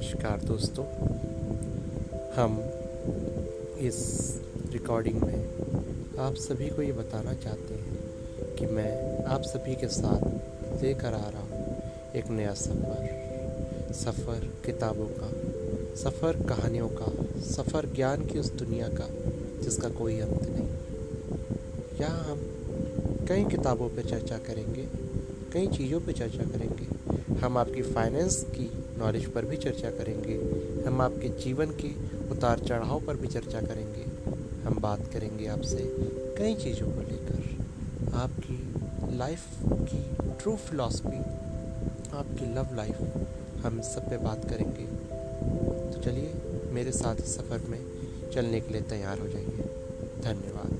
नमस्कार दोस्तों। हम इस रिकॉर्डिंग में आप सभी को ये बताना चाहते हैं कि मैं आप सभी के साथ लेकर आ रहा हूँ एक नया सफ़र। सफ़र किताबों का, सफ़र कहानियों का, सफ़र ज्ञान की उस दुनिया का जिसका कोई अंत नहीं। यहाँ हम कई किताबों पर चर्चा करेंगे, कई चीज़ों पर चर्चा करेंगे। हम आपकी फाइनेंस की नॉलेज पर भी चर्चा करेंगे। हम आपके जीवन के उतार चढ़ाव पर भी चर्चा करेंगे। हम बात करेंगे आपसे कई चीज़ों को लेकर। आपकी लाइफ की ट्रू फिलॉसफी आपकी लव लाइफ हम सब पे बात करेंगे। तो चलिए, मेरे साथ इस सफ़र में चलने के लिए तैयार हो जाइए। धन्यवाद।